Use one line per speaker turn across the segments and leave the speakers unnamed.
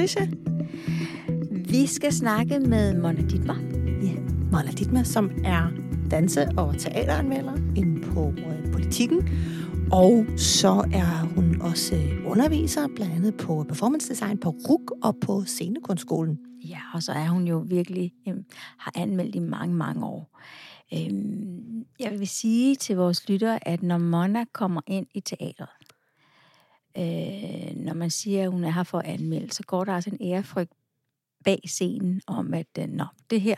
Patricia.
Vi skal snakke med Mona Dittmer.
Ja, Mona Dittmer, som er danse- og teateranmelder inde på øh, politikken. Og så er hun også underviser, blandt andet på performance design på RUK og på Scenekunstskolen.
Ja, og så er hun jo virkelig, øhm, har anmeldt i mange, mange år. Øhm, jeg vil sige til vores lyttere, at når Mona kommer ind i teateret, øh, når man siger, at hun er her for at anmelde, så går der altså en ærefrygt bag scenen om, at øh, nå, det her,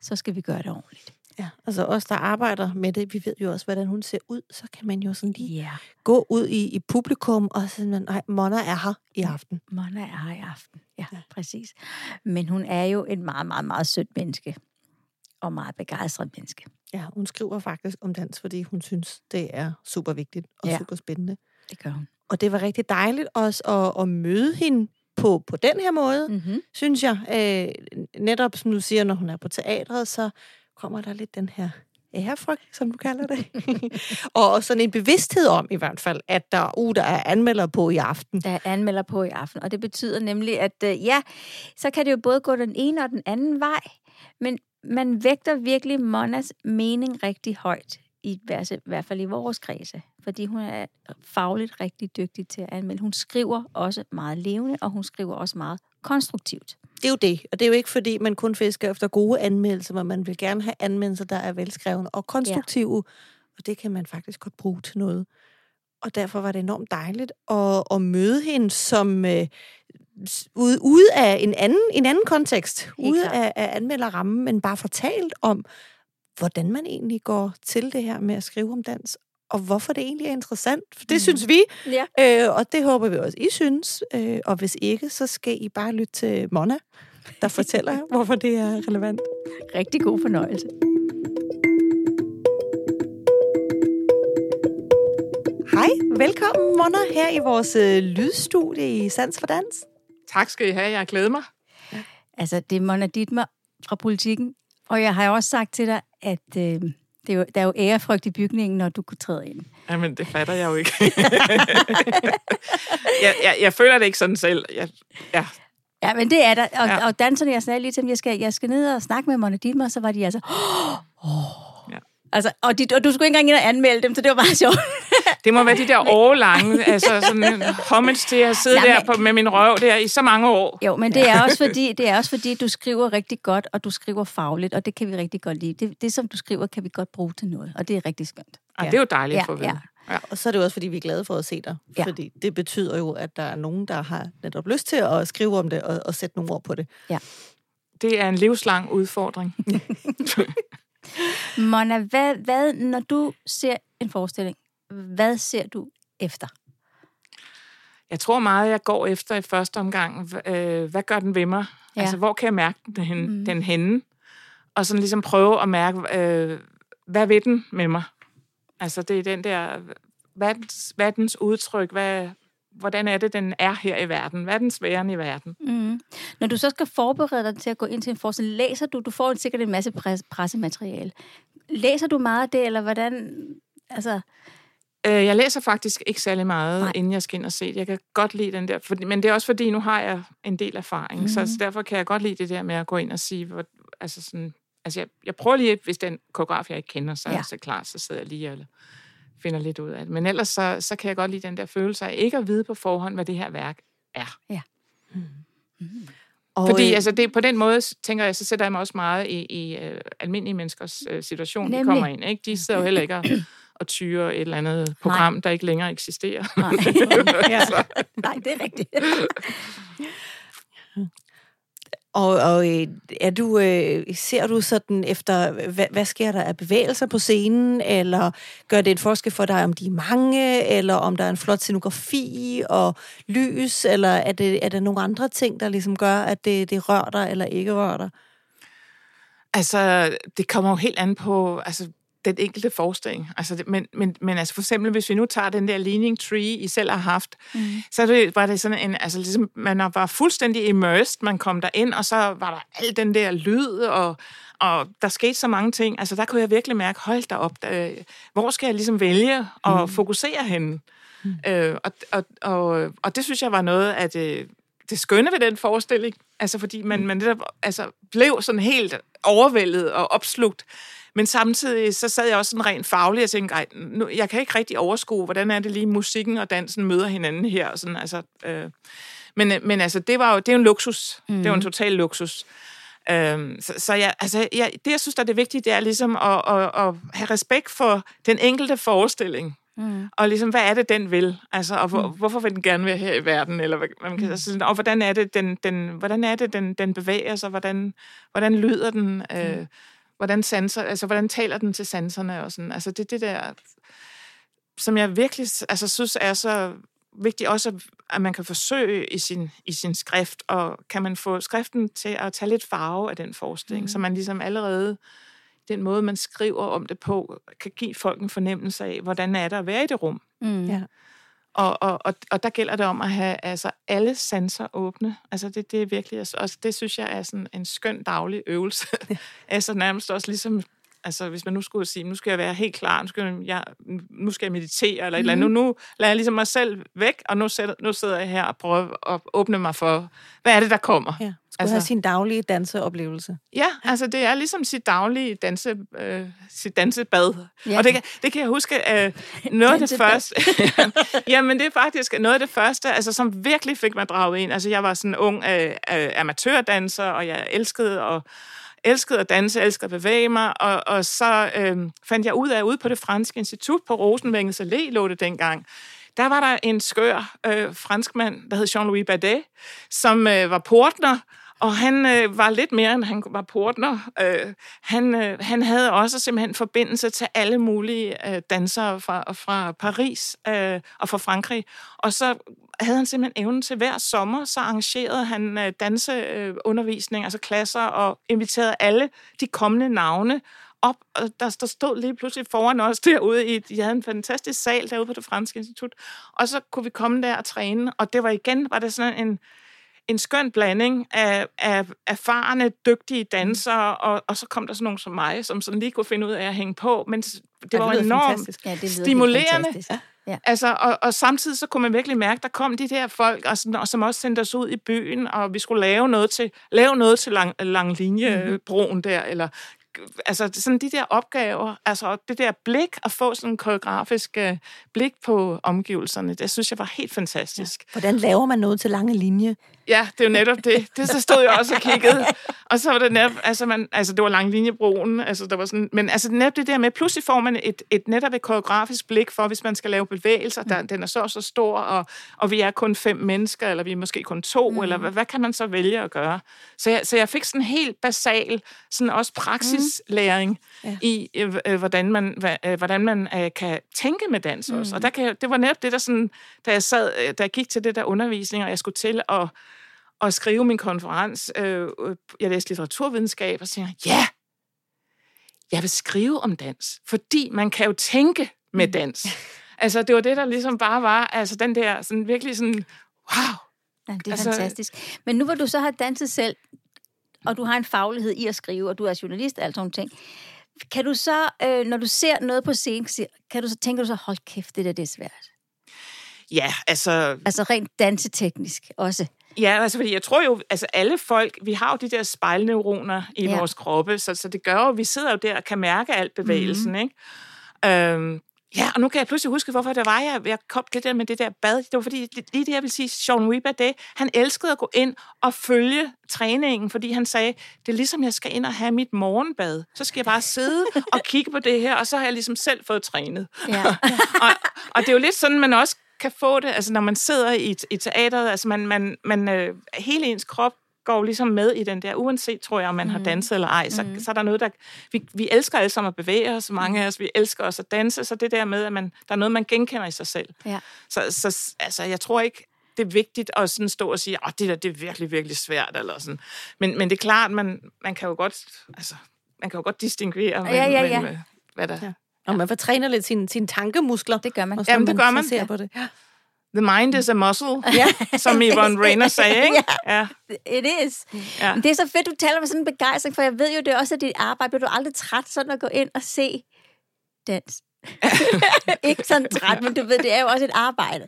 så skal vi gøre det ordentligt.
Ja, altså os, der arbejder med det, vi ved jo også, hvordan hun ser ud, så kan man jo sådan lige
Ja,
gå ud i, i publikum og sådan, nej, Mona er her i aften.
Mona er her i aften. Ja, ja, præcis. Men hun er jo et meget, meget, meget sødt menneske. Og meget begejstret menneske.
Ja, hun skriver faktisk om dans, fordi hun synes, det er super vigtigt og
ja.
super spændende.
Det gør hun.
Og det var rigtig dejligt også at, at møde hende på, på den her måde, mm.
Mm-hmm.
synes jeg. Øh, netop som du siger, når hun er på teatret, så kommer der lidt den her ærefrygt, som du kalder det. og sådan en bevidsthed om i hvert fald, at der, uh, der er anmelder på i aften.
Der er anmelder på i aften. Og det betyder nemlig, at øh, ja, så kan det jo både gå den ene og den anden vej. Men man vægter virkelig Monas mening rigtig højt. I hvert, i hvert fald i vores kredse. Fordi hun er fagligt rigtig dygtig til at anmelde. Hun skriver også meget levende, og hun skriver også meget konstruktivt.
Det er jo det, og det er jo ikke fordi, man kun fisker efter gode anmeldelser, men man vil gerne have anmeldelser, der er velskrevne og konstruktive, ja. og det kan man faktisk godt bruge til noget. Og derfor var det enormt dejligt at, at møde hende som øh, ude, ude af en anden, en anden kontekst,
Helt
ude
klart.
af, af anmelderrammen, men bare fortalt om, hvordan man egentlig går til det her med at skrive om dans, og hvorfor det egentlig er interessant. For det mm. synes vi,
Ja.
Øh, og det håber vi også, I synes. Øh, og hvis ikke, så skal I bare lytte til Mona, der fortæller hvorfor det er relevant.
Rigtig god fornøjelse.
Hej, velkommen Mona her i vores øh, lydstudie i Sans for Dans.
Tak skal I have. Jeg glæder mig.
Altså, det er Mona Dittmer fra politikken. Og jeg har jo også sagt til dig, at øh, det er jo, der er jo ærefrygt i bygningen, når du kunne træde ind.
Jamen, det fatter jeg jo ikke. jeg, jeg, jeg føler det ikke sådan selv. Jeg, ja,
Ja, men det er der. Og, ja. Og danserne, jeg sagde lige til dem, jeg skal, jeg skal ned og snakke med Mona Dittmer, så var de altså... Oh.
Ja.
Altså, og, de, og du skulle ikke engang ind og anmelde dem, så det var meget sjovt.
Det må være de der årlange, altså sådan en homage til at sidde
Nej,
der på, med min røv der i så mange år.
Jo, men det er, også fordi, det er også fordi, du skriver rigtig godt, og du skriver fagligt, og det kan vi rigtig godt lide. Det, det som du skriver, kan vi godt bruge til noget, og det er rigtig skønt.
Ej, det er jo dejligt
Ja,
få at vide.
ja.
Ja.
Og så er det jo også, fordi vi er glade for at se dig.
Ja.
Fordi det betyder jo, at der er nogen, der har netop lyst til at skrive om det og, og sætte nogle ord på det.
Det er en livslang udfordring.
Mona, hvad, hvad, når du ser en forestilling, hvad ser du efter?
Jeg tror meget, jeg går efter i første omgang, øh, hvad gør den ved mig?
Ja.
Altså, hvor kan jeg mærke den, hen, mm. den henne? Og sådan ligesom prøve at mærke, øh, hvad ved den med mig? Altså, det er den der, hvad er dens, hvad er dens udtryk? Hvad, hvordan er det, den er her i verden? Hvad er dens væren i verden?
Mm. Når du så skal forberede dig til at gå ind til en forestilling, læser du, du får sikkert en masse pres, pressemateriale. Læser du meget af det, eller hvordan, altså,
Øh, jeg læser faktisk ikke særlig meget,
Nej.
Inden jeg skal ind og se det. Jeg kan godt lide den der, for, men det er også fordi, nu har jeg en del erfaring, mm. så, så derfor kan jeg godt lide det der med at gå ind og sige, hvor, altså sådan, altså jeg, jeg prøver lige, hvis den koreograf, jeg ikke kender, så,
Ja.
ja. så klar, så sidder jeg lige og finder lidt ud af det. Men ellers så, så kan jeg godt lide den der følelse af ikke at vide på forhånd, hvad det her værk er.
Og,
Fordi
øh,
altså, det, på den måde, tænker jeg, så sætter jeg mig også meget i, i uh, almindelige menneskers uh, situation,
Nemlig.
de kommer ind. Ikke? De sidder jo heller ikke og, og tyrer et eller andet program, Nej. der ikke længere eksisterer.
nej,
ja.
nej, det er rigtigt.
Og, og øh, er du, øh, ser du sådan efter, hvad, hvad sker der af bevægelser på scenen, eller gør det et forskel for dig, om de er mange, eller om der er en flot scenografi og lys, eller er det, er der nogle andre ting, der ligesom gør, at det, det rører dig eller ikke rører dig?
Altså, det kommer jo helt an på altså, den enkelte forestilling. Altså, det, men, men, men altså, for eksempel, hvis vi nu tager den der Leaning Tree, I selv har haft, mm. så det, var det sådan en, altså ligesom, man var fuldstændig immersed, man kom der ind og så var der al den der lyd, og, og der skete så mange ting. Altså, der kunne jeg virkelig mærke, hold da op, der, hvor skal jeg ligesom vælge at mm. fokusere henne? Mm. Øh, og, og, og, og det synes jeg var noget af det, det skønne ved den forestilling, altså fordi man, man netop altså, blev sådan helt overvældet og opslugt. Men samtidig så sad jeg også sådan rent fagligt og tænkte, nu, jeg kan ikke rigtig overskue, hvordan er det lige musikken og dansen møder hinanden her. Og sådan, altså, øh, men, men altså, det var jo det er jo en luksus. Mm. Det var en total luksus. Øhm, så, så jeg, altså, jeg, det, jeg synes, der er det vigtige, det er ligesom at, at, at have respekt for den enkelte forestilling. Mm. Og ligesom, hvad er det, den vil? Altså, og hvor, mm. hvorfor vil den gerne være her i verden? Eller, hvad man kan, mm. altså, og hvordan er det, den, den, hvordan er det, den, den bevæger sig? Hvordan, hvordan lyder den? Øh, mm. Hvordan, sanser, altså, hvordan taler den til sanserne? Og sådan. Altså, det det der, som jeg virkelig altså, synes er så vigtigt også, at man kan forsøge i sin, i sin skrift, og kan man få skriften til at tage lidt farve af den forestilling, mm. så man ligesom allerede den måde, man skriver om det på, kan give folk en fornemmelse af, hvordan er det at være i det rum. Mm. Ja. Og, og, og, og der gælder det om at have altså, alle sanser åbne. Altså det, det er virkelig, altså, det synes jeg er sådan en skøn daglig øvelse. altså nærmest også ligesom Altså, hvis man nu skulle sige, nu skal jeg være helt klar, nu skal jeg, nu skal jeg meditere, eller et mm. eller andet. Nu, nu lader jeg ligesom mig selv væk, og nu, sætter, nu sidder jeg her og prøver at åbne mig for, hvad er det, der kommer? Ja.
Skulle altså, have sin daglige danseoplevelse.
Ja, altså det er ligesom sit daglige danse, øh, sit dansebad. Ja. Og det, det kan jeg huske, øh, noget af det første... ja, men det er faktisk noget af det første, altså, som virkelig fik mig draget ind. Altså jeg var sådan en ung øh, øh, amatørdanser, og jeg elskede at elskede at danse, elskede at bevæge mig, og, og så øh, fandt jeg ud af, ude på det franske institut på Rosenvængens Allé, lå det dengang, der var der en skør øh, franskmand, der hed Jean-Louis Badet, som øh, var portner, og han øh, var lidt mere, end han var portner. Øh, han, øh, han havde også simpelthen forbindelse til alle mulige øh, dansere fra, fra Paris øh, og fra Frankrig. Og så havde han simpelthen evnen til hver sommer, så arrangerede han øh, danseundervisning, altså klasser, og inviterede alle de kommende navne op, og der, der stod lige pludselig foran os derude i, de havde en fantastisk sal derude på det franske institut, og så kunne vi komme der og træne, og det var igen, var det sådan en, en skøn blanding af, af erfarne, dygtige dansere, og, og så kom der sådan nogen som mig, som sådan lige kunne finde ud af at hænge på, men det, det var enormt ja, det stimulerende. Ja. Altså, og, og samtidig så kunne man virkelig mærke, der kom de der folk, og, sådan, og som også sendte os ud i byen, og vi skulle lave noget til, lave noget til lang, lang linjebroen mm-hmm. der, eller altså sådan de der opgaver, altså det der blik, at få sådan en koreografisk uh, blik på omgivelserne, det synes jeg var helt fantastisk.
Ja. Hvordan laver man noget til lange linje?
Ja, det er jo netop det. Det så stod jeg også og kiggede. Og så var det netop, altså, man, altså det var langlinjebroen, altså der var sådan, men altså netop det der med, pludselig får man et, et netop et koreografisk blik for, hvis man skal lave bevægelser, der, den er så så stor, og, og vi er kun fem mennesker, eller vi er måske kun to, mm. eller hvad, hvad kan man så vælge at gøre? Så jeg, så jeg fik sådan helt basal, sådan også praksislæring mm. ja. i, øh, øh, hvordan man, øh, hvordan man øh, kan tænke med dans også. Mm. Og der kan, det var netop det, der sådan, da jeg sad, øh, da jeg gik til det der undervisning, og jeg skulle til at at skrive min konferens. Øh, jeg læste litteraturvidenskab, og så tænkte ja, jeg vil skrive om dans, fordi man kan jo tænke med mm. dans. Altså, det var det, der ligesom bare var, altså den der sådan virkelig sådan, wow.
Ja, det er altså, fantastisk. Men nu hvor du så har danset selv, og du har en faglighed i at skrive, og du er journalist og alt sådan ting, kan du så, øh, når du ser noget på scenen, kan du så tænke du så, hold kæft, det der det er svært?
Ja, altså...
Altså rent danseteknisk også.
Ja, altså fordi jeg tror jo, altså alle folk, vi har jo de der spejlneuroner i ja. vores kroppe, så, så det gør jo, vi sidder jo der og kan mærke alt bevægelsen, mm. ikke? Øhm, ja, og nu kan jeg pludselig huske, hvorfor det var, jeg, jeg kom det der med det der bad. Det var fordi, lige det jeg vil sige, Sean det, han elskede at gå ind og følge træningen, fordi han sagde, det er ligesom, jeg skal ind og have mit morgenbad. Så skal jeg bare sidde og kigge på det her, og så har jeg ligesom selv fået trænet. Ja. og, og det er jo lidt sådan, man også kan få det, altså når man sidder i, i teateret, altså man, man, man øh, hele ens krop går ligesom med i den der, uanset, tror jeg, om man mm. har danset eller ej, så, mm. så er der noget, der... Vi, vi elsker alle sammen at bevæge os, mange af os, vi elsker også at danse, så det der med, at man, der er noget, man genkender i sig selv. Ja. Så, så altså, jeg tror ikke, det er vigtigt at sådan stå og sige, at det der, det er virkelig, virkelig svært, eller sådan. Men, men det er klart, man, man kan jo godt, altså, man kan jo godt distinguere, ja, ja, ja. Men, hvad der... Ja.
Og man får træner lidt sine, sine tankemuskler.
Det gør man.
Og Jamen, det gør man. Ser på det. Ja. The mind is a muscle, ja. som Yvonne Rainer sagde, ikke?
ja, it is. Ja. Det er så fedt, du taler med sådan en begejstring, for jeg ved jo, det er også, at dit arbejde, bliver du aldrig træt sådan at gå ind og se dans ikke sådan træt, men du ved, det er jo også et arbejde.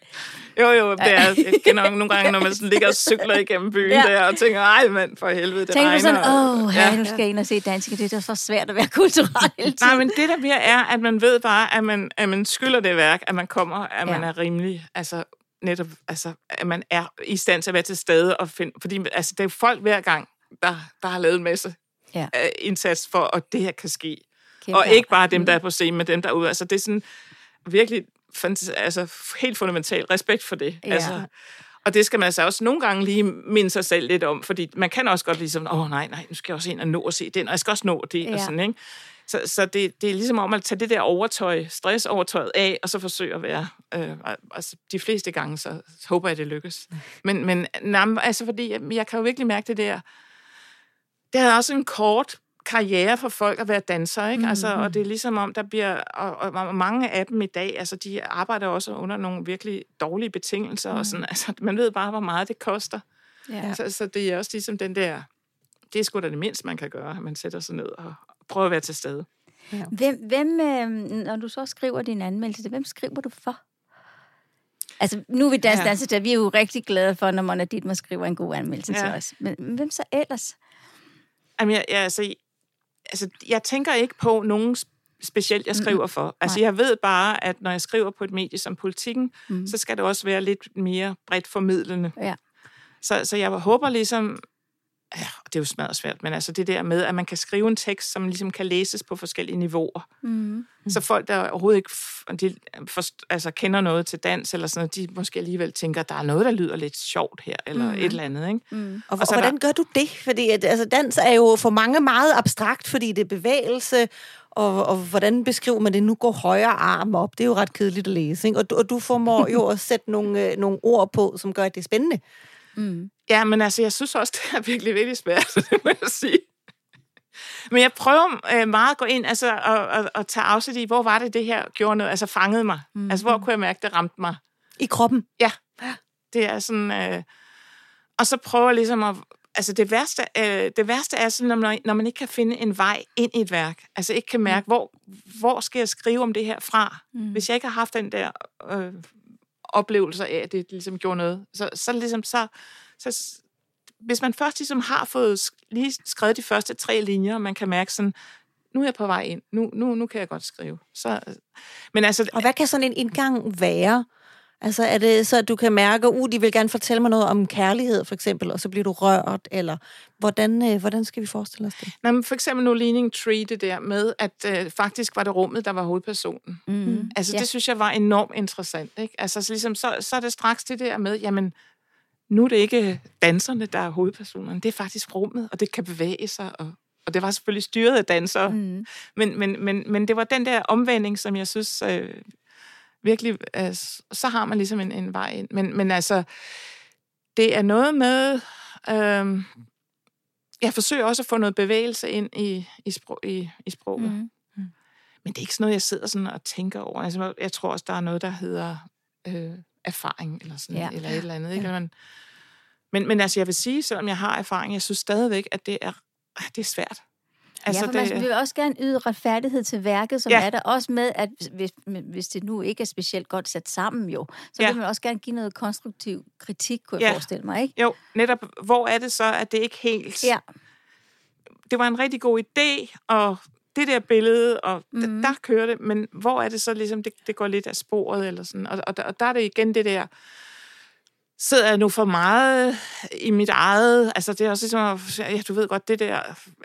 Jo, jo, det er, jeg kender nogle gange, når man sådan ligger og cykler igennem byen ja. der, og tænker, ej mand, for helvede, det
Tænker
regner.
sådan, åh, ja.
Ja.
nu skal jeg ind og se dansk, det er så svært at være kulturel hele tiden.
Nej, men det der bliver er, at man ved bare, at man, at man skylder det værk, at man kommer, at man
Ja.
er rimelig, altså netop, altså, at man er i stand til at være til stede og finde, fordi altså, det er folk hver gang, der, der har lavet en masse
Ja.
ja. indsats for, at det her kan ske.
Kæmpe
og ikke bare dem, der er på scenen, men dem, der er ude. Altså, det er sådan virkelig altså, helt fundamentalt respekt for det.
Ja.
Altså, og det skal man altså også nogle gange lige minde sig selv lidt om, fordi man kan også godt ligesom, åh oh, nej, nej, nu skal jeg også ind og nå at se den, og jeg skal også nå det, ja. og sådan, ikke? Så, så det, det er ligesom om at tage det der overtøj, stressovertøjet af, og så forsøge at være, øh, altså de fleste gange, så håber jeg, det lykkes. Men, men nej, altså fordi, jeg, jeg kan jo virkelig mærke det der, det er også en kort karriere for folk at være danser, ikke? Altså, og det er ligesom om, der bliver, og, og mange af dem i dag, altså, de arbejder også under nogle virkelig dårlige betingelser, og sådan, altså, man ved bare, hvor meget det koster.
Ja.
Så, så det er også ligesom den der, det er sgu da det mindste, man kan gøre, at man sætter sig ned og prøver at være til stede.
Hvem, hvem øh, når du så skriver din anmeldelse, hvem skriver du for? Altså, nu er vi dansk
Ja.
ja. danser, vi er jo rigtig glade for, når Mona Dittmer skriver en god anmeldelse ja.
Ja.
til os. Men hvem så ellers?
Jamen, jeg, jeg, altså, altså, jeg tænker ikke på nogen sp- specielt, jeg skriver for. Altså,
Nej.
jeg ved bare, at når jeg skriver på et medie som politikken, mm. så skal det også være lidt mere bredt formidlende.
Ja.
Så, så jeg håber ligesom, ja, det er jo smadret svært, men altså det der med, at man kan skrive en tekst, som ligesom kan læses på forskellige niveauer.
Mm.
Så folk, der overhovedet ikke de forst- altså, kender noget til dans, eller sådan noget, de måske alligevel tænker, at der er noget, der lyder lidt sjovt her, eller mm. et eller andet. Ikke?
Mm.
Og,
Og
og
så
hvordan gør du det? Fordi at, altså, dans er jo for mange meget abstrakt, fordi det er bevægelse, og, og hvordan beskriver man det? Nu går højre arm op. Det er jo ret kedeligt at læse. Ikke? Og, du, og du formår jo at sætte nogle, øh, nogle ord på, som gør, at det er spændende.
Mm.
Ja, men altså, jeg synes også, det er virkelig, virkelig svært, det må jeg sige. Men jeg prøver øh, meget at gå ind altså, og, og, og tage afsæt i, hvor var det, det her gjorde noget, altså fangede mig. Mm. Altså, hvor kunne jeg mærke, det ramte mig.
I kroppen.
Det er sådan... Øh, og så prøver jeg ligesom at... Altså, det værste, øh, det værste er sådan, når man, når man ikke kan finde en vej ind i et værk. Altså, ikke kan mærke, hvor, hvor skal jeg skrive om det her fra? Mm. Hvis jeg ikke har haft den der øh, oplevelser af, at det ligesom gjorde noget, så, så ligesom så... så hvis man først ligesom har fået sk- lige skrevet de første tre linjer, og man kan mærke sådan, nu er jeg på vej ind, nu, nu, nu kan jeg godt skrive. Så, men altså,
Og hvad kan sådan en indgang være? Altså er det så, at du kan mærke, uh, de vil gerne fortælle mig noget om kærlighed, for eksempel, og så bliver du rørt, eller hvordan, øh, hvordan skal vi forestille os det?
Nå, men for eksempel nu Leaning Tree, det der med, at øh, faktisk var det rummet, der var hovedpersonen.
Mm.
Altså,
Ja.
det synes jeg var enormt interessant. Ikke? Altså, så, ligesom, så, så er det straks det der med, jamen, nu er det ikke danserne, der er hovedpersonerne, det er faktisk rummet, og det kan bevæge sig, og, og det var selvfølgelig styret af dansere. Mm.
Mm.
Men, men, men, men det var den der omvending, som jeg synes øh, virkelig, øh, så har man ligesom en, en vej ind. Men, men altså, det er noget med... Øh, jeg forsøger også at få noget bevægelse ind i, i, sprog, i, i sproget. Mm.
Mm.
Men det er ikke sådan noget, jeg sidder sådan og tænker over. Altså, jeg tror også, der er noget, der hedder øh, erfaring, eller sådan,
Ja.
ja. eller et eller andet. Ikke? Man, men, men altså, jeg vil sige, selvom jeg har erfaring, jeg synes stadigvæk, at det er, det er svært.
Altså, ja, for man vil også gerne yde retfærdighed til værket, som ja. Er der også med, at hvis, hvis det nu ikke er specielt godt sat sammen jo, så
Ja.
vil man også gerne give noget konstruktiv kritik, kunne jeg
Ja.
forestille mig, ikke?
Jo, netop, hvor er det så, at det ikke helt...
Ja.
Det var en rigtig god idé, og det der billede, og mm. Der, kører det, men hvor er det så ligesom, det, det går lidt af sporet, eller sådan, og, og, der, og der er det igen det der, sidder jeg nu for meget i mit eget, altså det er også ligesom, ja, du ved godt, det der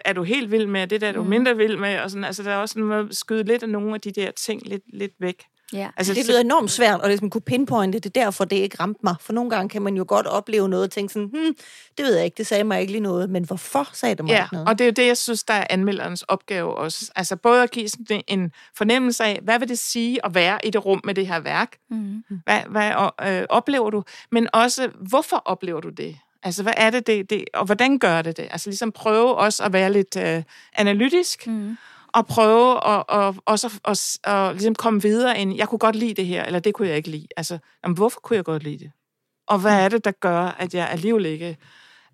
er du helt vild med, og det der er du
Mhm.
mindre vild med, og sådan, altså der er også noget at skyde lidt af nogle af de der ting lidt, lidt væk.
Ja.
Altså,
Det lyder enormt svært at ligesom kunne pinpointe, det er derfor, det ikke ramte mig. For nogle gange kan man jo godt opleve noget og tænke sådan, hmm, det ved jeg ikke, det sagde mig ikke lige noget, men hvorfor sagde det mig
Ja,
ikke noget?
og det er jo det, jeg synes, der er anmelderens opgave også. Altså både at give sådan en fornemmelse af, hvad vil det sige at være i det rum med det her værk?
Mm.
Hvad, hvad øh, oplever du? Men også, hvorfor oplever du det? Altså, hvad er det, det, det og hvordan gør det det? Altså, ligesom prøve også at være lidt øh, analytisk,
Mm.
Og prøve at, og, også at, at, at ligesom komme videre end, jeg kunne godt lide det her, eller det kunne jeg ikke lide. Altså, jamen, hvorfor kunne jeg godt lide det? Og hvad er det, der gør, at jeg alligevel ikke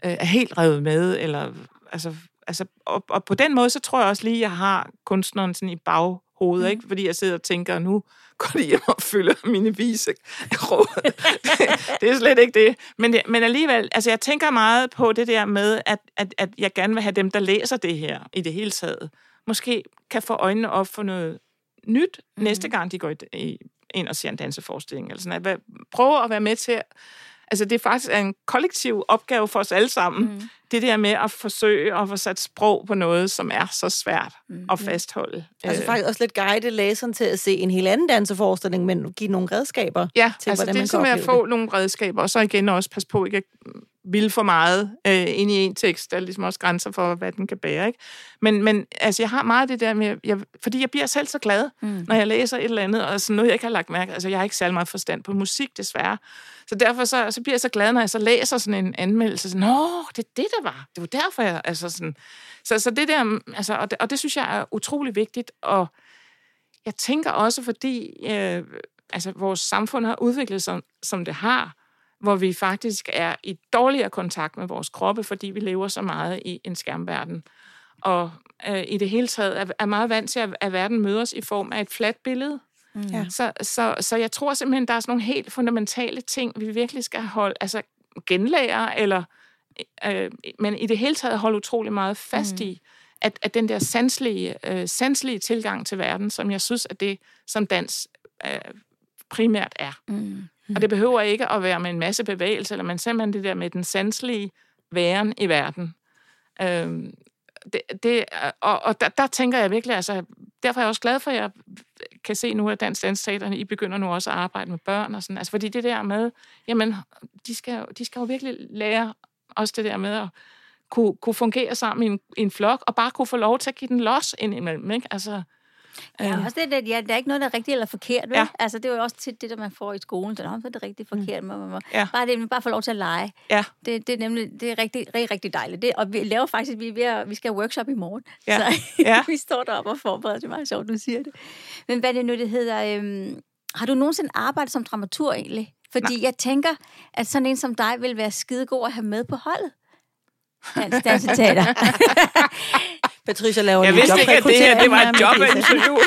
øh, er helt revet med? Eller, altså, altså, og, og på den måde, så tror jeg også lige, at jeg har kunstneren sådan i bag, hoved, mm. ikke? Fordi jeg sidder og tænker, nu går det hjem og fylder mine vise råd. det, det er slet ikke det. Men, men alligevel, altså jeg tænker meget på det der med, at, at, at jeg gerne vil have dem, der læser det her i det hele taget, måske kan få øjnene op for noget nyt mm. næste gang, de går i, ind og ser en danseforestilling. Eller sådan at prøve at være med til Altså, det er faktisk en kollektiv opgave for os alle sammen. Mm. Det der med at forsøge at få sat sprog på noget, som er så svært mm. at fastholde.
Altså øh. faktisk også lidt guide læseren til at se en helt anden danseforestilling, men give nogle redskaber
ja,
til,
altså
hvordan
det
man
kan
at
få nogle redskaber, og så igen også passe på ikke at vil for meget øh, ind i en tekst. Der er ligesom også grænser for, hvad den kan bære. Ikke? Men, men altså, jeg har meget det der med, jeg, fordi jeg bliver selv så glad, mm. når jeg læser et eller andet, og sådan noget, jeg ikke har lagt mærke Altså, jeg har ikke særlig meget forstand på musik, desværre. Så derfor så, så bliver jeg så glad, når jeg så læser sådan en anmeldelse. Sådan, Nå, det er det, der var. Det var derfor, jeg... Altså sådan, så, så det der... Altså, og, det, og det synes jeg er utrolig vigtigt. Og jeg tænker også, fordi øh, altså, vores samfund har udviklet sig, som det har, hvor vi faktisk er i dårligere kontakt med vores kroppe, fordi vi lever så meget i en skærmverden. Og øh, i det hele taget er, er meget vant til, at, at verden møder os i form af et fladt billede. Mm. Så, så, så jeg tror simpelthen, der er sådan nogle helt fundamentale ting, vi virkelig skal holde, altså genlære, eller, øh, men i det hele taget holde utrolig meget fast mm. i, at, at den der sanselige, øh, sanselige tilgang til verden, som jeg synes, at det, som dans øh, primært er. Mm. Og det behøver ikke at være med en masse bevægelse, eller man simpelthen det der med den sanselige væren i verden. Øhm, det, det, og og der, der tænker jeg virkelig, altså, derfor er jeg også glad for, at jeg kan se nu, at Dansk Dansteaterne, I begynder nu også at arbejde med børn og sådan. Altså, fordi det der med, jamen, de skal, de skal jo virkelig lære også det der med at kunne, kunne fungere sammen i en, i en flok, og bare kunne få lov til at give den los indimellem, ikke? Altså,
Ja, også det, det, ja, der er ikke noget, der er rigtigt eller forkert. Vel? Ja. Altså, det er jo også tit det, der man får i skolen. Så er det rigtigt forkert. Mm. Man, man, ja. Bare det, man bare får lov til at lege. Ja. Det, det er nemlig det er rigtig, rigtig, rigtig dejligt. Det, og vi laver faktisk, vi, er ved at, vi skal have workshop i morgen. Ja. Så ja. vi står deroppe og forbereder. Det er meget sjovt, du siger det. Men hvad det nu, det hedder... Øhm, har du nogensinde arbejdet som dramatur egentlig? Fordi Nej. jeg tænker, at sådan en som dig vil være skidegod at have med på holdet. Dans, danseteater.
Patricia laver
Jeg vidste ikke, at det her det var et jobinterview.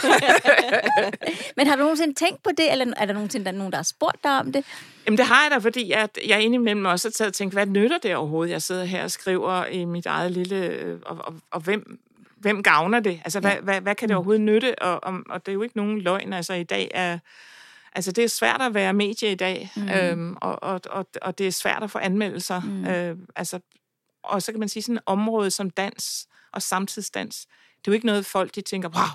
Men har du nogensinde tænkt på det, eller er der nogensinde der er nogen, der har spurgt dig om det?
Jamen det har jeg da, fordi jeg, jeg indimellem også har taget og tænkt, hvad nytter det overhovedet? Jeg sidder her og skriver i mit eget lille... Øh, og, og, og hvem, hvem gavner det? Altså, ja. hvad, hvad, hvad kan det mm. overhovedet nytte? Og, og, og det er jo ikke nogen løgn. Altså, i dag er... Altså, det er svært at være medie i dag, mm. øhm, og, og, og, og det er svært at få anmeldelser. Mm. Øh, altså, og så kan man sige, sådan et område som dans og samtidsdans, det er jo ikke noget, folk de tænker, wow,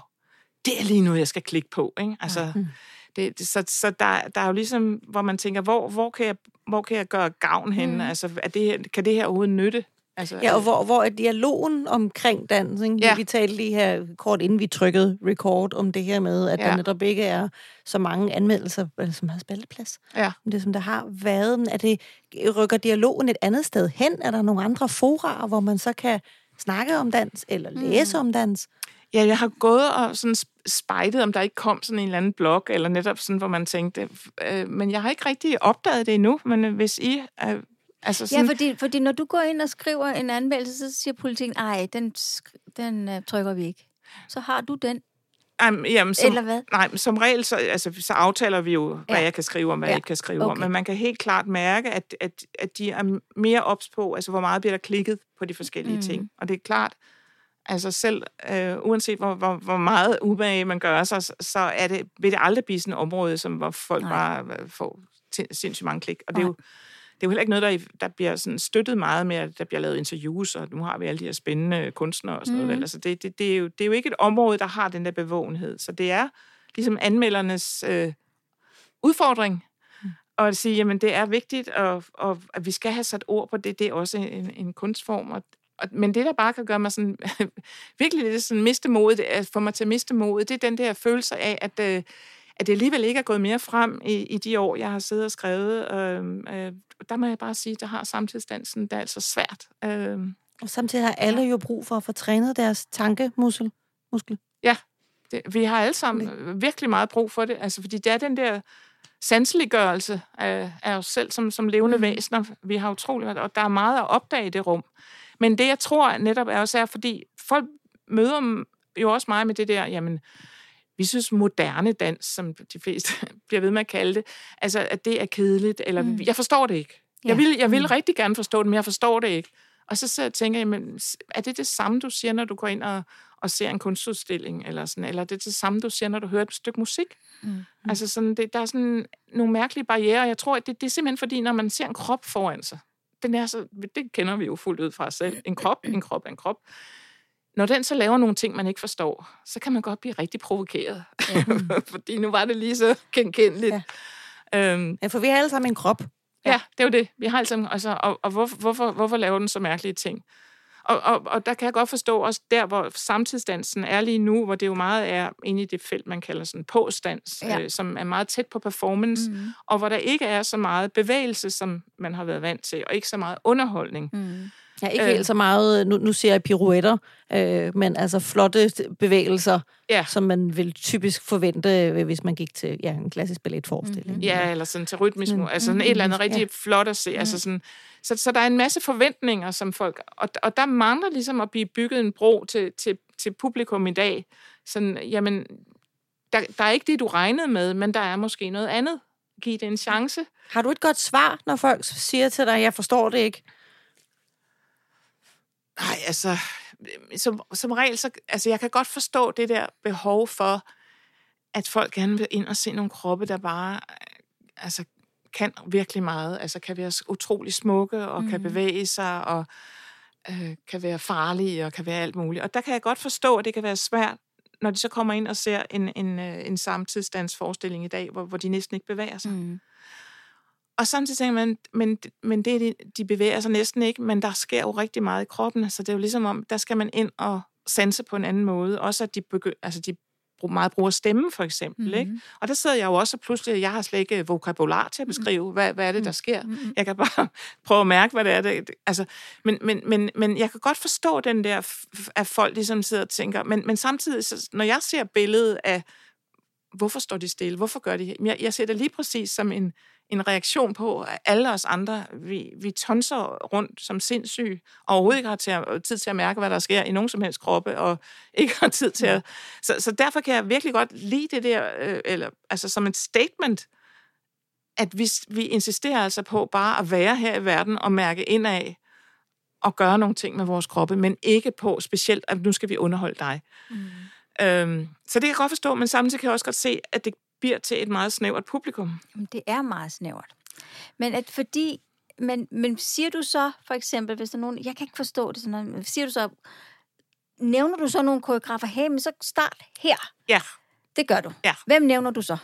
det er lige noget, jeg skal klikke på. Ikke? Altså, mm. det, det, så så der, der er jo ligesom, hvor man tænker, hvor, hvor, kan, jeg, hvor kan jeg gøre gavn hen? Mm. Altså, er det, kan det her overhovedet nytte? Altså,
ja, og hvor, hvor er dialogen omkring dans? Ikke? Ja. Vi talte lige her kort inden vi trykkede record om det her med, at ja. der netop ikke er så mange anmeldelser, som har spalteplads. Ja. Det som der har været. Er det, rykker dialogen et andet sted hen? Er der nogle andre fora, hvor man så kan snakke om dans, eller læse mm. om dans?
Ja, jeg har gået og sådan spejdet, om der ikke kom sådan en eller anden blog, eller netop sådan, hvor man tænkte, øh, men jeg har ikke rigtig opdaget det endnu, men øh, hvis I... Øh,
altså sådan, ja, fordi, fordi når du går ind og skriver en anmeldelse, så siger politikken, ej, den, den uh, trykker vi ikke. Så har du den.
Um, jamen, som, Eller hvad? Nej, som regel, så, altså, så aftaler vi jo, hvad ja. jeg kan skrive om, hvad ja. jeg ikke kan skrive okay. om. Men man kan helt klart mærke, at, at, at de er mere ops på, altså hvor meget bliver der klikket på de forskellige mm. ting. Og det er klart, altså selv, øh, uanset hvor, hvor, hvor meget umage man gør sig, så, så er det, vil det aldrig blive sådan et område, som, hvor folk Nej. bare øh, får sindssygt mange klik. Og det er jo det er jo heller ikke noget, der, der bliver sådan støttet meget med, at der bliver lavet interviews, og nu har vi alle de her spændende kunstnere og sådan mm. noget. Altså det, det, det, er jo, det er jo ikke et område, der har den der bevågenhed. Så det er ligesom anmeldernes øh, udfordring, mm. og at sige, jamen det er vigtigt, og, og at vi skal have sat ord på det, det er også en, en kunstform, og, og, men det, der bare kan gøre mig sådan, virkelig lidt sådan miste modet, at få mig til at miste modet, det er den der følelse af, at, øh, at det alligevel ikke er gået mere frem i, i de år, jeg har siddet og skrevet. Øh, øh, der må jeg bare sige, der har samtidsdansen, det er altså svært. Øh,
og samtidig har alle jo brug for at få trænet deres tankemuskel. Muskel.
Ja, det, vi har alle sammen okay. virkelig meget brug for det, altså fordi det er den der sanseliggørelse af, af os selv som, som levende mm. væsener. Vi har utroligt, og der er meget at opdage i det rum. Men det, jeg tror netop er også er, fordi folk møder jo også mig med det der, jamen, vi synes moderne dans, som de fleste bliver ved med at kalde det, altså at det er kedeligt, eller mm. jeg forstår det ikke. Jeg vil, jeg vil mm. rigtig gerne forstå det, men jeg forstår det ikke. Og så, så tænker jeg, men, er det det samme, du siger, når du går ind og, og ser en kunstudstilling, eller, sådan, eller er det det samme, du siger, når du hører et stykke musik? Mm. Altså sådan, det, der er sådan nogle mærkelige barriere, jeg tror, det, det er simpelthen fordi, når man ser en krop foran sig, den er så, det kender vi jo fuldt ud fra os selv, en krop, en krop, en krop. Når den så laver nogle ting, man ikke forstår, så kan man godt blive rigtig provokeret. Ja. fordi nu var det lige så genkendeligt.
Ja. Øhm, ja, for vi har alle sammen en krop.
Ja, det er jo det. Vi har altså, altså og, og hvorfor, hvorfor, hvorfor laver den så mærkelige ting? Og, og, og der kan jeg godt forstå også der, hvor samtidsdansen er lige nu, hvor det jo meget er inde i det felt, man kalder sådan påstands, ja. øh, som er meget tæt på performance, mm. og hvor der ikke er så meget bevægelse, som man har været vant til, og ikke så meget underholdning. Mm.
Ja, ikke helt øh. så meget, nu, nu siger jeg pirouetter, øh, men altså flotte bevægelser, ja. som man vil typisk forvente, øh, hvis man gik til ja, en klassisk balletforestilling.
Mm-hmm. Ja, eller sådan til rytmisk, mm-hmm. altså sådan et eller andet rigtig ja. flot at se. Mm. Altså sådan, så, så der er en masse forventninger, som folk... Og, og der mangler ligesom at blive bygget en bro til, til, til publikum i dag. Sådan, jamen, der, der er ikke det, du regnede med, men der er måske noget andet. Giv det en chance.
Har du et godt svar, når folk siger til dig, jeg forstår det ikke?
Nej, altså, som, som regel, så, altså, jeg kan godt forstå det der behov for, at folk gerne vil ind og se nogle kroppe, der bare altså, kan virkelig meget. Altså kan være utrolig smukke og mm. kan bevæge sig og øh, kan være farlige og kan være alt muligt. Og der kan jeg godt forstå, at det kan være svært, når de så kommer ind og ser en, en, øh, en samtidsdansforestilling i dag, hvor, hvor de næsten ikke bevæger sig. Mm. Og samtidig tænker man, men, men det, de bevæger sig næsten ikke, men der sker jo rigtig meget i kroppen, så det er jo ligesom om, der skal man ind og sanse på en anden måde. Også at de, begy- altså de meget bruger stemme, for eksempel. Mm-hmm. Ikke? Og der sidder jeg jo også og pludselig, jeg har slet ikke vokabular til at mm. beskrive, hvad, hvad er det, der sker. Mm-hmm. Jeg kan bare prøve at mærke, hvad det er. Det, altså, men, men, men, men jeg kan godt forstå den der, at folk ligesom sidder og tænker, men, men samtidig, så, når jeg ser billedet af, hvorfor står de stille, hvorfor gør de jeg, jeg ser det lige præcis som en, en reaktion på, at alle os andre, vi, vi tonser rundt som sindssyge, og overhovedet ikke har til at, tid til at mærke, hvad der sker i nogen som helst kroppe, og ikke har tid til at... Så, så derfor kan jeg virkelig godt lide det der, øh, eller, altså som et statement, at vi, vi insisterer altså på bare at være her i verden og mærke indad og gøre nogle ting med vores kroppe, men ikke på specielt, at nu skal vi underholde dig. Mm. Øhm, så det kan jeg godt forstå, men samtidig kan jeg også godt se, at det bliver til et meget snævert publikum.
Det er meget snævert. Men at fordi, men, men siger du så, for eksempel, hvis der er nogen, jeg kan ikke forstå det sådan noget, siger du så, nævner du så nogle koreografer, hey, men så start her.
Ja.
Det gør du.
Ja.
Hvem nævner du så?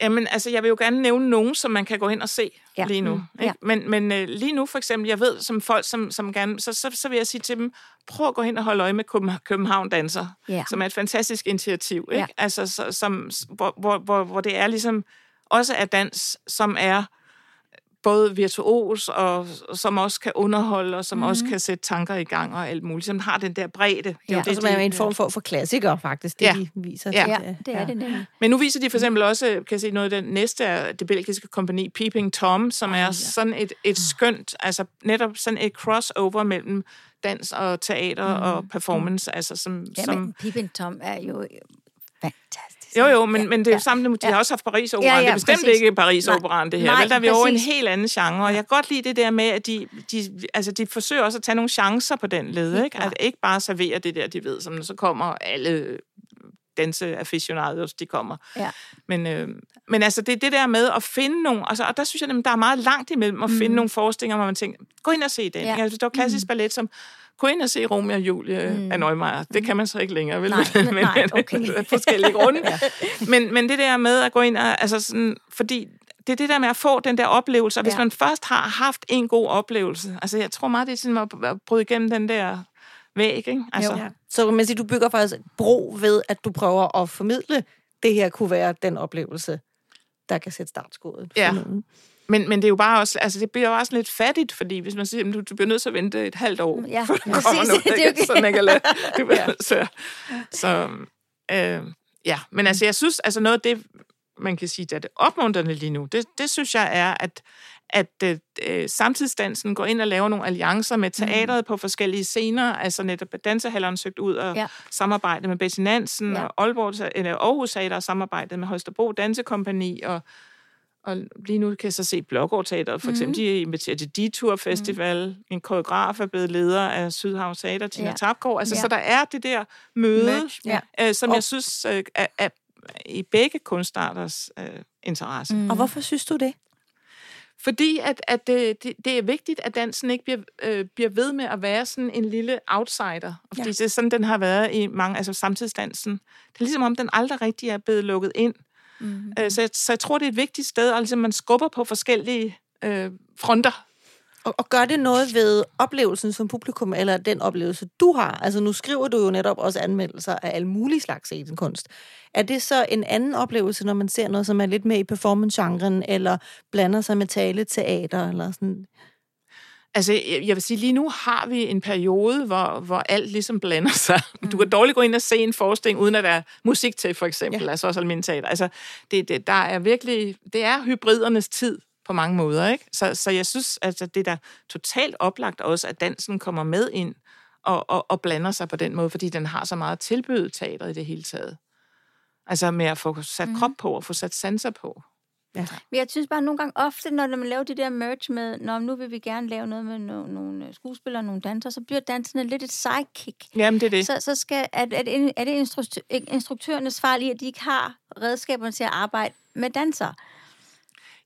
Jamen, altså, jeg vil jo gerne nævne nogen, som man kan gå hen og se ja. lige nu. Mm. Ikke? Ja. Men, men uh, lige nu, for eksempel, jeg ved, som folk, som, som gerne... Så, så, så vil jeg sige til dem, prøv at gå hen og holde øje med København Danser, ja. som er et fantastisk initiativ. Ikke? Ja. Altså, så, som, hvor, hvor, hvor, hvor det er ligesom også er dans, som er både virtuos, og som også kan underholde, og som mm-hmm. også kan sætte tanker i gang og alt muligt, som har den der bredde. Det
ja, er det, som er en form for, for klassiker, faktisk, det ja. de viser.
Ja. Ja, det er ja. det nemlig.
Men nu viser de for eksempel også, kan jeg se noget af det næste er det belgiske kompani Peeping Tom, som er ja. sådan et, et skønt, altså netop sådan et crossover mellem dans og teater mm. og performance. Mm. Altså som,
ja, som, men Peeping Tom er jo fantastisk.
Jo, jo, men, ja, men det er jo samme, de ja. har også haft paris ja, ja, det er bestemt præcis. ikke paris operan det her. Nej, vel, der er vi over en helt anden genre, og jeg kan godt lide det der med, at de, de, altså, de forsøger også at tage nogle chancer på den led, ikke? At ikke bare servere det der, de ved, som så kommer alle danseaficionados, de kommer. Ja. Men, øh, men altså, det er det der med at finde nogle, altså, og der synes jeg, at der er meget langt imellem at finde mm. nogle forestillinger, hvor man tænker, gå ind og se den. Ja. Altså, det var klassisk mm. ballet, som gå ind og se Romeo og Julie mm. af Neumeier. Det kan man så ikke længere, vel?
Nej, men, nej okay.
af forskellige grunde. ja. men, men det der med at gå ind og, altså sådan, fordi det er det der med at få den der oplevelse, og hvis ja. man først har haft en god oplevelse, altså jeg tror meget, det er sådan at bryde igennem den der væg, ikke? Altså. Jo, ja.
Så man siger, du bygger faktisk bro ved, at du prøver at formidle, det her kunne være den oplevelse, der kan sætte startskuddet
for ja. nogen. Men, men det er jo bare også, altså det bliver jo også lidt fattigt, fordi hvis man siger, at du, du bliver nødt til at vente et halvt år,
ja,
for der kommer noget, det er okay. sådan ikke lade, du ja. så, så øh, ja, men altså jeg synes, altså noget af det, man kan sige, at det opmuntrende lige nu, det, det synes jeg er, at, at øh, øh, samtidsdansen går ind og laver nogle alliancer med teateret mm. på forskellige scener. Altså netop Dansehalleren søgt ud og
Ja.
samarbejde med Betty Nansen,
Ja.
og Aalborg, eller Aarhus Teater har samarbejdet med Holstebro Dansekompagni, og, og lige nu kan jeg så se Blågård Teater, for eksempel, de er inviteret til Detour Festival, mm. en koreograf er blevet leder af Sydhavn Teater, Tina
Ja.
Tapgaard. Altså,
Ja.
så der er det der møde,
ja.
øh, som
Og-
jeg synes øh, er, er i begge kunstarters øh, interesse. Mm.
Og hvorfor synes du det?
Fordi at, at det, det, det er vigtigt, at dansen ikke bliver, øh, bliver ved med at være sådan en lille outsider. Og Fordi
ja.
det er sådan, den har været i mange, altså samtidsdansen. Det er ligesom om, den aldrig rigtig er blevet lukket ind.
Mm.
Øh, så, jeg, så jeg tror, det er et vigtigt sted, og ligesom man skubber på forskellige øh, fronter.
Og, og gør det noget ved oplevelsen som publikum, eller den oplevelse, du har? Altså, nu skriver du jo netop også anmeldelser af alle mulige slags scenekunst. Er det så en anden oplevelse, når man ser noget, som er lidt mere i performance-genren, eller blander sig med tale, teater, eller sådan?
Altså, jeg, vil sige, lige nu har vi en periode, hvor, hvor alt ligesom blander sig. Mm. Du kan dårligt gå ind og se en forestilling, uden at der er musik til, for eksempel.
Ja.
Altså også almindelig teater. Altså, det, det, der er virkelig, det er hybridernes tid på mange måder, ikke? Så, så jeg synes, altså, det er da totalt oplagt også, at dansen kommer med ind og, og, og blander sig på den måde, fordi den har så meget tilbyde teateret i det hele taget. Altså med at få sat mm. krop på og få sat sanser på.
Men jeg synes bare nogle gange ofte, når man laver det der merch med, når nu vil vi gerne lave noget med no, nogle skuespillere og nogle dansere, så bliver danserne lidt et sidekick.
Jamen, det er det.
Så, så skal, er, er det, er det instru- instruktørernes fejl i, at de ikke har redskaberne til at arbejde med dansere?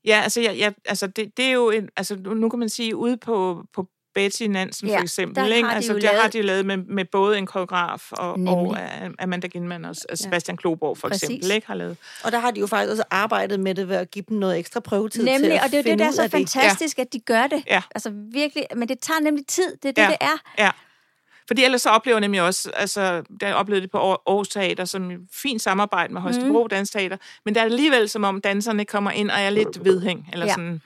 Ja, altså, jeg, jeg, altså det, det er jo en, altså, nu kan man sige, ude på, på Betty Nansen
Ja,
for eksempel,
der
ikke?
har de
altså,
jo
der har
lavet-
de jo lavet med, med både en koreograf og,
Nemlig.
og Amanda Ginman og og Sebastian Kloborg for
Præcis.
eksempel, ikke, har lavet.
Og der har de jo faktisk også arbejdet med det ved at give dem noget ekstra prøvetid til
Nemlig,
at
og det er jo det, der er så
af det.
fantastisk, at de gør det.
Ja.
Altså virkelig, men det tager nemlig tid, det er det,
Ja.
det er.
Ja. Fordi ellers så oplever jeg nemlig også, altså, der oplevede det på Aar- Aarhus Teater, som et fint samarbejde med Holstebro mm. Dansteater, men der er alligevel som om danserne kommer ind og er lidt vedhæng, eller
Ja.
ja. sådan,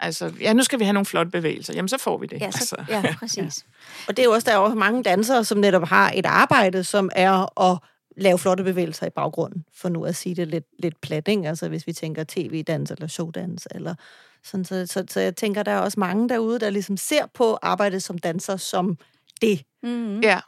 altså, ja, nu skal vi have nogle flotte bevægelser, jamen så får vi det.
Ja, så,
altså.
ja præcis.
Og det er jo også, der er jo mange dansere, som netop har et arbejde, som er at lave flotte bevægelser i baggrunden, for nu at sige det lidt, lidt plat, ikke? Altså hvis vi tænker tv-dans eller showdans, eller sådan, så, så, så jeg tænker, der er også mange derude, der ligesom ser på arbejdet som danser som det.
Mm-hmm.
Ja.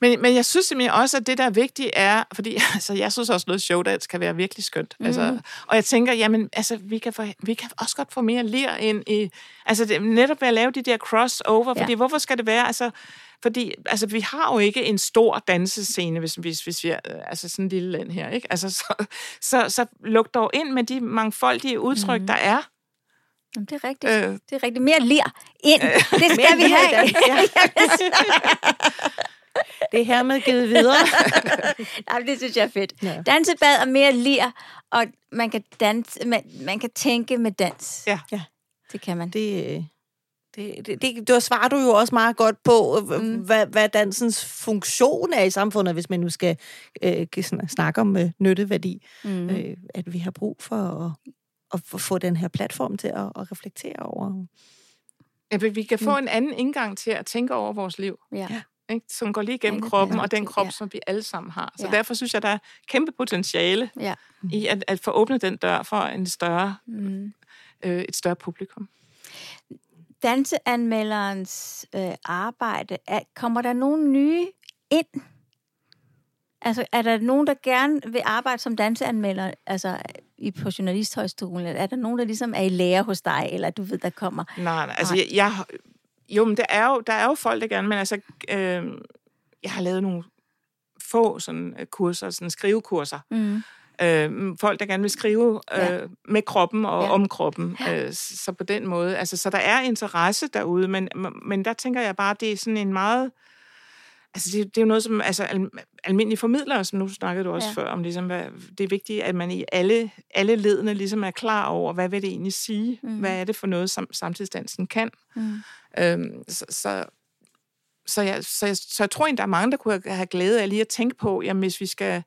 Men, men jeg synes simpelthen også, at det, der er vigtigt, er... Fordi altså, jeg synes også, noget showdans kan være virkelig skønt. Mm. Altså, og jeg tænker, jamen, altså, vi kan, få, vi kan også godt få mere lir ind i... Altså, det, netop ved at lave de der crossover,
Ja.
fordi hvorfor skal det være... Altså, fordi altså, vi har jo ikke en stor dansescene, hvis, hvis, hvis vi er øh, altså, sådan en lille land her. Ikke? Altså, så, så, så luk dog ind med de mangfoldige udtryk, mm. der er.
Jamen, det er rigtigt.
Øh.
Det er rigtigt. Mere lir ind. Det skal vi have.
ja. Det er hermed givet videre.
Jamen, det synes jeg er fedt.
Ja.
Dansebad og mere lir, og man kan, danse, man, man kan tænke med dans.
Ja.
Ja.
Det kan man.
Det, det, det, det, det svarer du jo også meget godt på, mm. hvad, hvad dansens funktion er i samfundet, hvis man nu skal øh, sn- snakke om øh, nytteværdi.
Mm.
Øh, at vi har brug for at, at få- den her platform til at, at reflektere over.
Ja, vi vi kan få en anden indgang til at tænke over vores liv.
Ja.
Ikke? som går lige igennem
Ja,
kroppen, og den krop,
ja.
som vi alle sammen har. Så
Ja.
derfor synes jeg, der er kæmpe potentiale
ja.
i at, at få åbnet den dør for en større,
Mm.
øh, et større publikum.
Danseanmelderens øh, arbejde, er, kommer der nogen nye ind? Altså, er der nogen, der gerne vil arbejde som danseanmelder, altså i, på Journalisthøjskolen? Er der nogen, der ligesom er i lære hos dig, eller du ved, der kommer?
Nej, nej, altså jeg, jeg jo, men der er jo, der er jo folk, der gerne, men altså, øh, jeg har lavet nogle få sådan øh, kurser, sådan skrivekurser.
Mm.
Øh, folk, der gerne vil skrive øh,
Ja.
med kroppen og
Ja.
om kroppen. Øh, så på den måde. Altså, så der er interesse derude, men, men der tænker jeg bare, det er sådan en meget... Altså, det, det er jo noget, som altså, al, almindelige formidlere, som nu snakkede du også
Ja.
før om, ligesom, hvad, det er vigtigt, at man i alle, alle ledene ligesom er klar over, hvad vil det egentlig sige?
Mm.
Mm. Hvad er det for noget, som samtidsdansen kan?
Mm.
Øhm, så, så, så, jeg, så, jeg, så jeg tror egentlig, der er mange, der kunne have glæde af lige at tænke på, jamen hvis vi skal,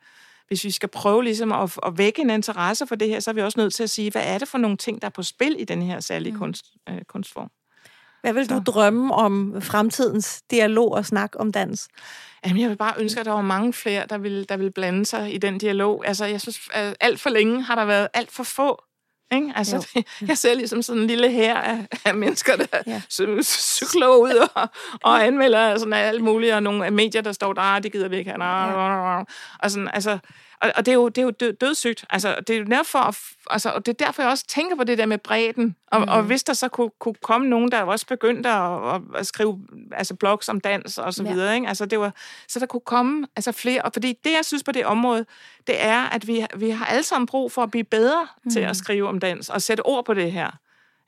hvis vi skal prøve ligesom at, at vække en interesse for det her, så er vi også nødt til at sige, hvad er det for nogle ting, der er på spil i den her særlige mm. kunst, øh, kunstform?
Hvad vil du drømme om fremtidens dialog og snak om dans?
Jamen, jeg vil bare ønske, at der var mange flere, der vil, der vil blande sig i den dialog. Altså, jeg synes, alt for længe har der været alt for få Ikke? Altså, det, jeg ser ligesom sådan en lille her af, af mennesker, der
Ja.
cykler ud og, og anmelder sådan alt muligt, og nogle medier, der står der, "Ah, det gider vi ikke have. Ja. Og, sådan, altså, og, og det er jo, det er jo død, dødssygt. Altså, det er jo derfor, at altså, og det er derfor, jeg også tænker på det der med bredden. Og, mm. og hvis der så kunne, kunne komme nogen, der også begyndte at, at, at skrive altså, blogs om dans og så
Ja.
videre, ikke? Altså, det var, så der kunne komme altså, flere. Og fordi det, jeg synes på det område, det er, at vi, vi har alle sammen brug for at blive bedre mm. til at skrive om dans og sætte ord på det her.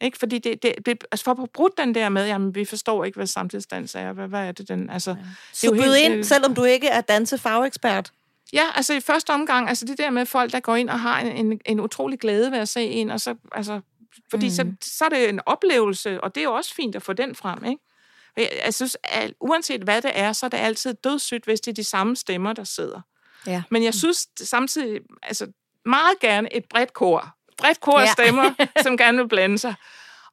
Ikke? Fordi det, det, det, altså for at brudt den der med, jamen, vi forstår ikke, hvad samtidsdans er. Hvad, hvad er det den? Altså, det er
Så byd ind,
øh,
selvom du ikke er dansefagekspert.
Ja, altså i første omgang, altså det der med folk, der går ind og har en, en, en utrolig glæde ved at se en, og så, altså, fordi mm. så, så er det en oplevelse, og det er jo også fint at få den frem, ikke? Jeg, jeg synes, at uanset hvad det er, så er det altid dødssygt, hvis det er de samme stemmer, der sidder.
Ja.
Men jeg synes samtidig, altså meget gerne et bredt kor. Bredt kor af
Ja.
stemmer, som gerne vil blande sig.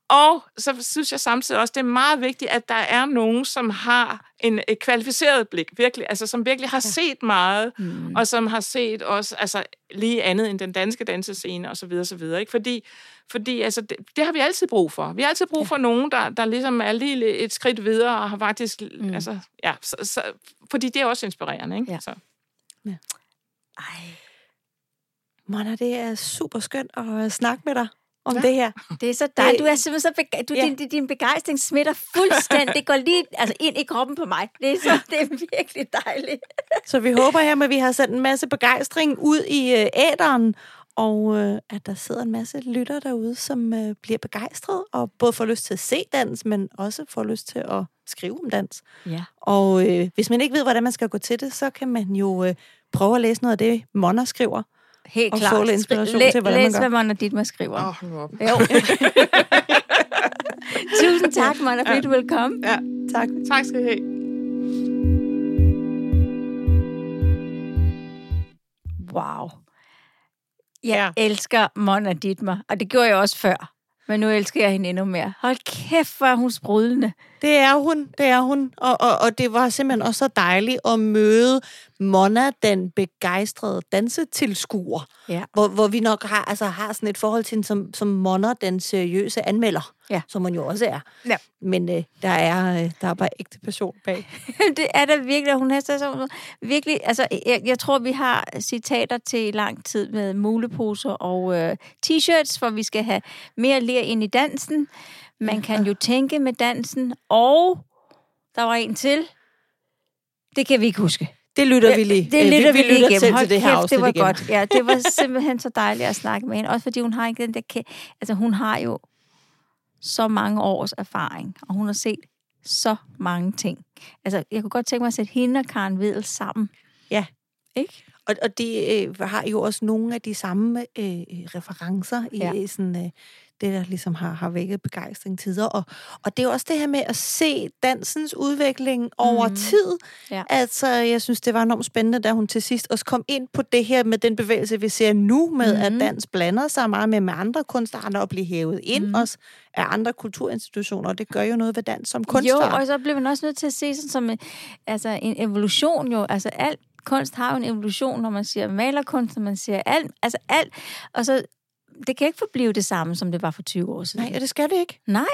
Og så synes jeg samtidig også, det er meget vigtigt, at der er nogen, som har en et kvalificeret blik, virkelig, altså som virkelig har set meget, mm. og som har set også altså, lige andet end den danske dansescene, og så videre, så videre. Ikke? Fordi, fordi altså, det, det, har vi altid brug for. Vi har altid brug for nogen, der, der ligesom er lige et skridt videre, og har faktisk, mm. altså, ja, så, så, fordi det er også inspirerende, ikke?
Ja.
Så.
Ej.
Mona, det er super skønt at snakke med dig om
Ja.
det her.
Det er så dejligt. Du er simpelthen så bega- du,
Ja.
din, din begejstring smitter fuldstændig. Det går lige altså, ind i kroppen på mig. Det er, så, det er virkelig dejligt.
Så vi håber her, at vi har sendt en masse begejstring ud i øh, æderen, og øh, at der sidder en masse lytter derude, som øh, bliver begejstret, og både får lyst til at se dans, men også får lyst til at skrive om dans.
Ja.
Og øh, hvis man ikke ved, hvordan man skal gå til det, så kan man jo øh, prøve at læse noget af det, Mona skriver.
Helt
Og
klart.
få lidt inspiration
Læ-
til, hvordan man
læs,
gør.
hvad Mona Dittmer skriver.
Åh, nu op.
Jo. Tusind tak, Mona, fordi du vil komme.
Ja,
Tak.
tak skal I have.
Wow. Jeg ja. elsker Mona Dittmer, og det gjorde jeg også før. Men nu elsker jeg hende endnu mere. Hold kæft, hvor er hun sprudlende.
Det er hun, det er hun. Og, og, og det var simpelthen også så dejligt at møde Mona, den begejstrede dansetilskuer.
Ja.
Hvor, hvor vi nok har, altså, har sådan et forhold til hende som, som Mona, den seriøse anmelder.
Ja.
Som hun jo også er.
Ja.
Men øh, der, er, øh, der er bare ægte passion bag.
det er der virkelig, hun er så, så virkelig, altså, jeg, jeg tror, vi har citater til lang tid med muleposer og øh, t-shirts, for vi skal have mere ler ind i dansen. Man kan jo tænke med dansen, og der var en til. Det kan vi ikke huske.
Det lytter vi lige.
Det
øh,
lytter vi,
vi
lige
lytter
igennem.
selv
Hold
til det her
kæft, det var
igen.
godt. Ja, det var simpelthen så dejligt at snakke med hende. Også fordi hun har ikke den der... kæ- Altså, hun har jo så mange års erfaring, og hun har set så mange ting. Altså, jeg kunne godt tænke mig at sætte hende og Karen Vedel sammen.
Ja.
Ikke?
Og, og de øh, har jo også nogle af de samme øh, referencer i
Ja.
ja. sådan, øh, det, der ligesom har, har vækket begejstring tider. Og, og det er også det her med at se dansens udvikling over
Mhm.
tid.
Ja.
Altså, jeg synes, det var enormt spændende, da hun til sidst også kom ind på det her med den bevægelse, vi ser nu, med
Mhm.
at dans blander sig meget med, med andre kunstarter og bliver hævet ind
Mhm.
også af andre kulturinstitutioner. Og det gør jo noget ved dans som kunstart.
Jo, og så bliver man også nødt til at se sådan som en, altså en evolution jo. Altså alt kunst har jo en evolution, når man siger malerkunst, når man siger alt. Altså alt. Og så, det kan ikke forblive det samme, som det var for 20 år siden.
Nej, og det skal det ikke.
Nej,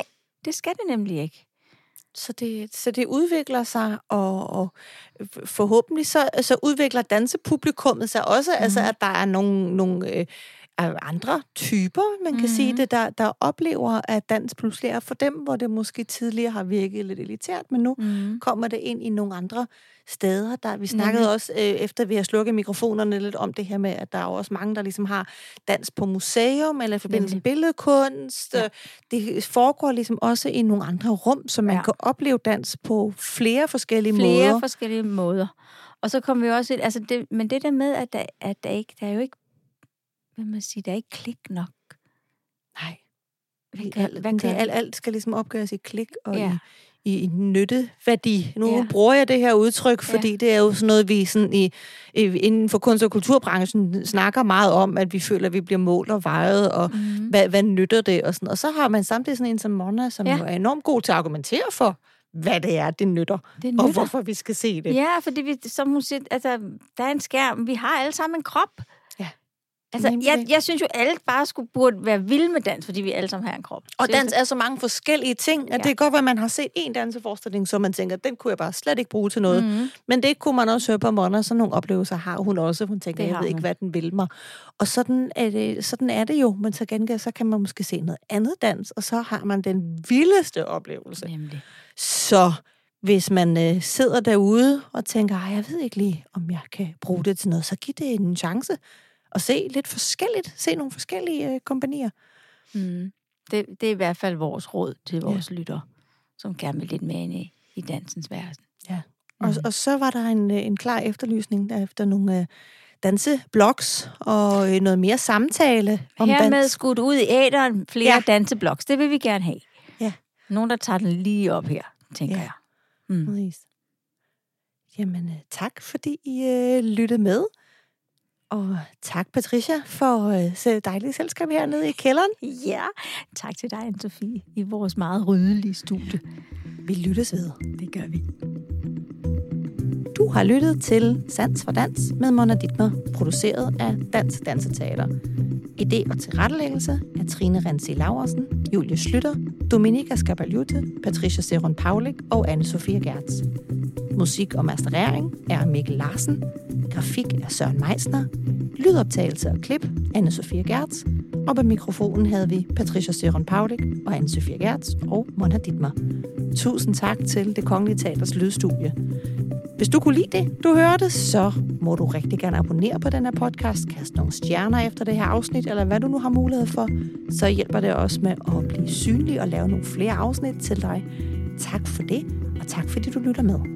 det skal det nemlig ikke.
Så det, så det udvikler sig, og, og forhåbentlig så, så udvikler dansepublikummet sig også, mm. altså at der er nogle, nogle øh, andre typer, man kan
Mhm.
sige det, der, der oplever, at dans pludselig er for dem, hvor det måske tidligere har virket lidt elitært, men nu
Mm.
kommer det ind i nogle andre steder. Der, vi snakkede
Nemlig.
også, øh, efter vi har slukket mikrofonerne, lidt om det her med, at der er jo også mange, der ligesom har dans på museum, eller i forbindelse med billedkunst.
Ja.
Det foregår ligesom også i nogle andre rum, så man
Ja.
kan opleve dans på flere forskellige
Flere
måder.
forskellige måder. Og så kommer vi også ind, altså det, men det der med, at der, at der ikke, der er jo ikke, hvad man siger, der er ikke klik nok.
Nej.
Hvad gør,
Alt,
hvad
det,
gør
alt, alt skal ligesom opgøres i klik og
Ja.
ja. i, i nytteværdi. Nu
Ja.
ja. bruger jeg det her udtryk,
Ja.
fordi det er jo sådan noget, vi sådan i, i, inden for kunst- og kulturbranchen snakker meget om, at vi føler, at vi bliver målt og vejet, og
Mm.
hvad, hvad nytter det? Og, sådan. og så har man samtidig sådan en som Mona, som
Ja.
ja. er enormt god til at argumentere for, hvad det er, det nytter,
Det
og
nytter.
hvorfor vi skal se det.
Ja, fordi vi, som hun siger, altså, der er en skærm. Vi har alle sammen en krop. Altså,
Nemlig.
jeg, jeg synes jo, alle bare skulle burde være vilde med dans, fordi vi alle sammen har en krop.
Og dans er så mange forskellige ting, at
Ja.
det kan godt være, at man har set en danseforestilling, så man tænker, den kunne jeg bare slet ikke bruge til noget.
Mhm.
Men det kunne man også høre på Mona, sådan nogle oplevelser har hun også. Hun tænker,
Det
jeg ved ikke,
hun.
hvad den vil mig. Og sådan er, det, sådan er det jo, men så gengæld, så kan man måske se noget andet dans, og så har man den vildeste oplevelse.
Nemlig.
Så hvis man øh, sidder derude og tænker, "Ej, jeg ved ikke lige, om jeg kan bruge det til noget, så giv det en chance. Og se lidt forskelligt. Se nogle forskellige øh, kompanier.
Mm. Det, det er i hvert fald vores råd til vores ja. lyttere, som gerne vil lidt mere ind i, i dansens verden.
Og,
Mhm.
og så var der en, øh, en klar efterlysning efter nogle øh, danseblogs og øh, noget mere samtale om
Hermed
dans.
skudt ud i æderen flere
Ja.
ja. danseblogs. Det vil vi gerne have.
Ja.
Nogen, der tager den lige op her, tænker
Ja.
ja. jeg. Mm.
Jamen, øh, tak fordi I øh, lyttede med. Og tak, Patricia, for øh, dejligt selskab hernede i kælderen.
Ja, tak til dig, Anne-Sophie, i vores meget ryddelige studie.
Vi lyttes ved.
Det gør vi.
Du har lyttet til Sans for Dans med Mona Dittmer, produceret af Dansk Danseteater. Idé og tilrettelæggelse af Trine Rensi Laversen, Julie Slytter, Dominika Skabaljute, Patricia Seron Paulik og Anne-Sophia Gertz. Musik og masterering er Mikkel Larsen. Grafik er Søren Meisner. Lydoptagelse og klip Anne-Sophia Gertz. Og på mikrofonen havde vi Patricia Søren Paulik og Anne-Sophia Gertz og Mona Dittmer. Tusind tak til Det Kongelige Teaters Lydstudie. Hvis du kunne lide det, du hørte, så må du rigtig gerne abonnere på den her podcast, kaste nogle stjerner efter det her afsnit, eller hvad du nu har mulighed for. Så hjælper det også med at blive synlig og lave nogle flere afsnit til dig. Tak for det, og tak fordi du lytter med.